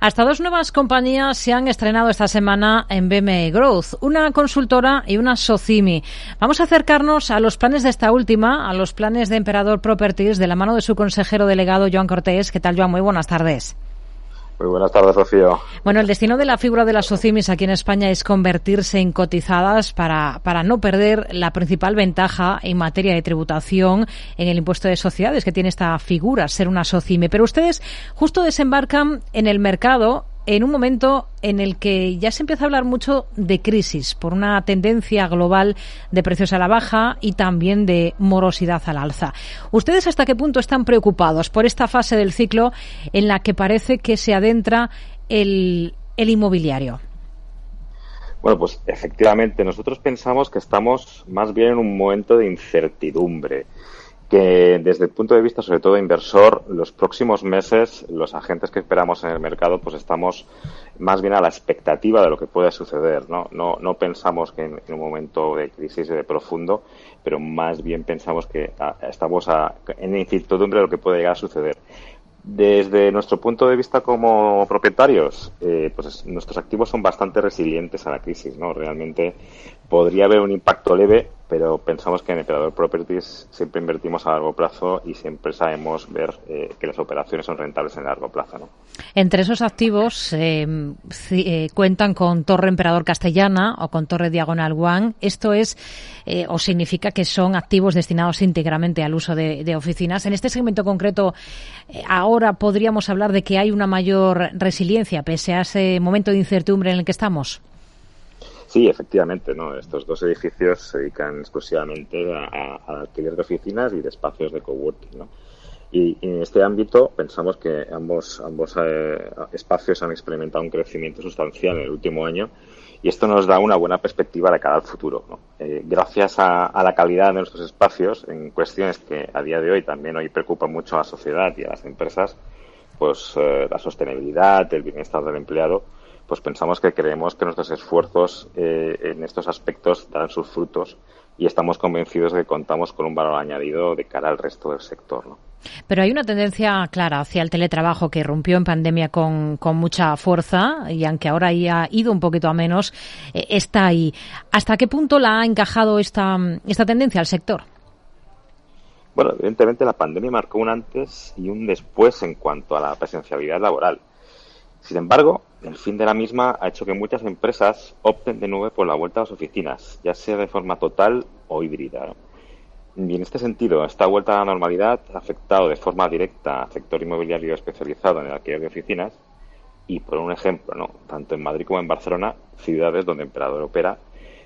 Hasta dos nuevas compañías se han estrenado esta semana en BME Growth, una consultora y una Socimi. Vamos a acercarnos a los planes de esta última, a los planes de Emperador Properties, de la mano de su consejero delegado, Joan Cortés. ¿Qué tal, Joan? Muy buenas tardes. Muy buenas tardes, Rocío. Bueno, el destino de la figura de las SOCIMIS aquí en España es convertirse en cotizadas para, para no perder la principal ventaja en materia de tributación en el impuesto de sociedades que tiene esta figura, ser una SOCIME. Pero ustedes justo desembarcan en el mercado en un momento en el que ya se empieza a hablar mucho de crisis por una tendencia global de precios a la baja y también de morosidad al alza. ¿Ustedes hasta qué punto están preocupados por esta fase del ciclo en la que parece que se adentra el, el inmobiliario? Bueno, pues efectivamente, nosotros pensamos que estamos más bien en un momento de incertidumbre que desde el punto de vista, sobre todo inversor, los próximos meses, los agentes que esperamos en el mercado, pues estamos más bien a la expectativa de lo que puede suceder, ¿no? No, no pensamos que en, un momento de crisis de profundo, pero más bien pensamos que ah, estamos a, en incertidumbre de lo que puede llegar a suceder. Desde nuestro punto de vista como propietarios, eh, pues nuestros activos son bastante resilientes a la crisis, ¿no? Realmente podría haber un impacto leve, pero pensamos que en Emperador Properties siempre invertimos a largo plazo y siempre sabemos ver eh, que las operaciones son rentables en largo plazo. ¿no? Entre esos activos eh, eh, cuentan con Torre Emperador Castellana o con Torre Diagonal One. Esto es o significa que son activos destinados íntegramente al uso de, de oficinas. En este segmento concreto, ahora podríamos hablar de que hay una mayor resiliencia pese a ese momento de incertidumbre en el que estamos. Sí, efectivamente, ¿no? Estos dos edificios se dedican exclusivamente al alquiler de oficinas y de espacios de coworking, ¿no? Y, en este ámbito pensamos que ambos, ambos eh, espacios han experimentado un crecimiento sustancial en el último año y esto nos da una buena perspectiva de cara al futuro. Eh, gracias a, la calidad de nuestros espacios, en cuestiones que a día de hoy también hoy preocupan mucho a la sociedad y a las empresas, pues eh, la sostenibilidad, el bienestar del empleado, pues pensamos que creemos que nuestros esfuerzos eh, en estos aspectos darán sus frutos y estamos convencidos de que contamos con un valor añadido de cara al resto del sector. ¿no? Pero hay una tendencia clara hacia el teletrabajo que rompió en pandemia con, con mucha fuerza y aunque ahora ha ido un poquito a menos, eh, está ahí. ¿Hasta qué punto la ha encajado esta, esta tendencia al sector? Bueno, evidentemente la pandemia marcó un antes y un después en cuanto a la presencialidad laboral. Sin embargo, el fin de la misma ha hecho que muchas empresas opten de nuevo por la vuelta a las oficinas, ya sea de forma total o híbrida. Y en este sentido, esta vuelta a la normalidad ha afectado de forma directa al sector inmobiliario especializado en el alquiler de oficinas y, por un ejemplo, ¿no? tanto en Madrid como en Barcelona, ciudades donde Emperador opera,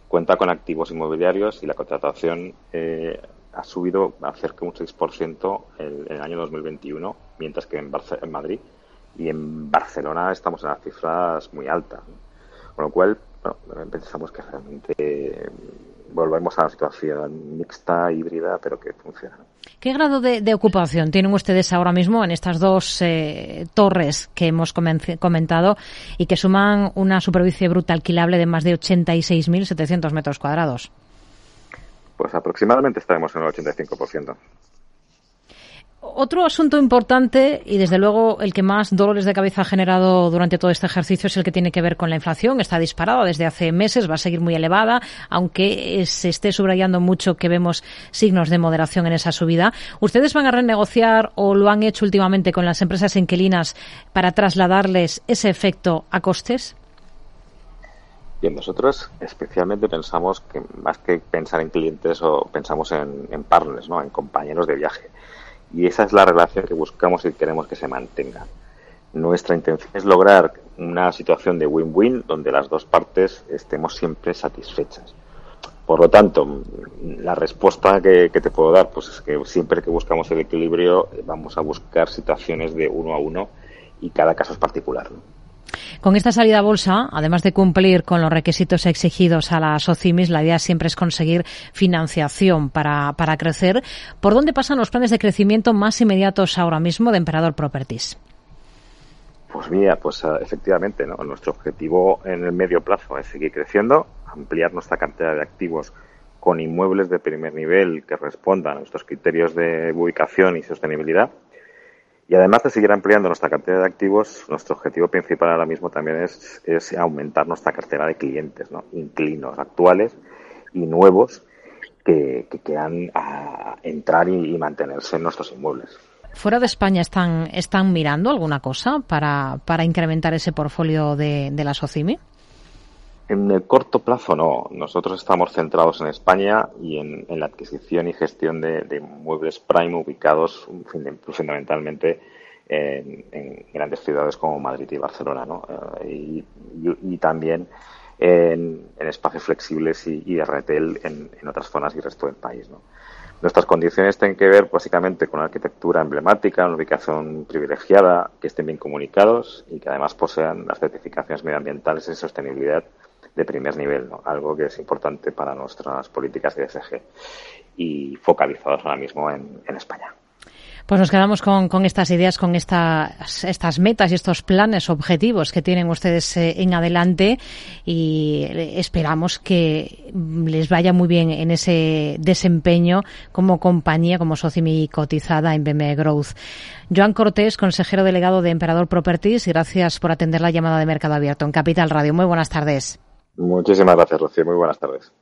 cuenta con activos inmobiliarios y la contratación eh, ha subido a cerca de un 6% en, el año 2021, mientras que en, en Madrid y en Barcelona estamos en las cifras muy altas. Con lo cual, pensamos que realmente volvemos a una situación mixta, híbrida, pero que funciona. ¿Qué grado de, ocupación tienen ustedes ahora mismo en estas dos eh, torres que hemos comentado y que suman una superficie bruta alquilable de más de 86.700 metros cuadrados? Pues aproximadamente estaremos en el 85%. Otro asunto importante y desde luego el que más dolores de cabeza ha generado durante todo este ejercicio es el que tiene que ver con la inflación. Está disparada desde hace meses, va a seguir muy elevada, aunque se esté subrayando mucho que vemos signos de moderación en esa subida. ¿Ustedes van a renegociar o lo han hecho últimamente con las empresas inquilinas para trasladarles ese efecto a costes? Bien, nosotros especialmente pensamos que más que pensar en clientes o pensamos en, en partners, ¿no? en compañeros de viaje y esa es la relación que buscamos y queremos que se mantenga. Nuestra intención es lograr una situación de win-win donde las dos partes estemos siempre satisfechas. Por lo tanto, la respuesta que, te puedo dar pues es que siempre que buscamos el equilibrio vamos a buscar situaciones de uno a uno y cada caso es particular. Con esta salida a bolsa, además de cumplir con los requisitos exigidos a las OCIMIS, la idea siempre es conseguir financiación para, para crecer. ¿Por dónde pasan los planes de crecimiento más inmediatos ahora mismo de Emperador Properties? Pues mira, pues ah, efectivamente, ¿no? nuestro objetivo en el medio plazo es seguir creciendo, ampliar nuestra cantidad de activos con inmuebles de primer nivel que respondan a nuestros criterios de ubicación y sostenibilidad Y además de seguir ampliando nuestra cartera de activos, nuestro objetivo principal ahora mismo también es, es aumentar nuestra cartera de clientes, ¿no? Inquilinos actuales y nuevos que, que quieran a, entrar y, y, mantenerse en nuestros inmuebles. ¿Fuera de España están, están mirando alguna cosa para, para incrementar ese portfolio de, de la SOCIMI? En el corto plazo no. Nosotros estamos centrados en España y en, la adquisición y gestión de, de muebles prime ubicados fundamentalmente en, grandes ciudades como Madrid y Barcelona, ¿no? Uh, y, también en, espacios flexibles y, de retail en, otras zonas y resto del país. Nuestras condiciones tienen que ver básicamente con una arquitectura emblemática, una ubicación privilegiada, que estén bien comunicados y que además posean las certificaciones medioambientales y sostenibilidad de primer nivel, algo que es importante para nuestras políticas de ESG y focalizados ahora mismo en, en España. Pues nos quedamos con, con estas ideas, con estas, estas metas y estos planes, objetivos que tienen ustedes eh, en adelante y esperamos que les vaya muy bien en ese desempeño como compañía, como Socimi cotizada en BME Growth. Joan Cortés, consejero delegado de Emperador Properties, gracias por atender la llamada de Mercado Abierto en Capital Radio. Muy buenas tardes. Muchísimas gracias, Rocío. Muy buenas tardes.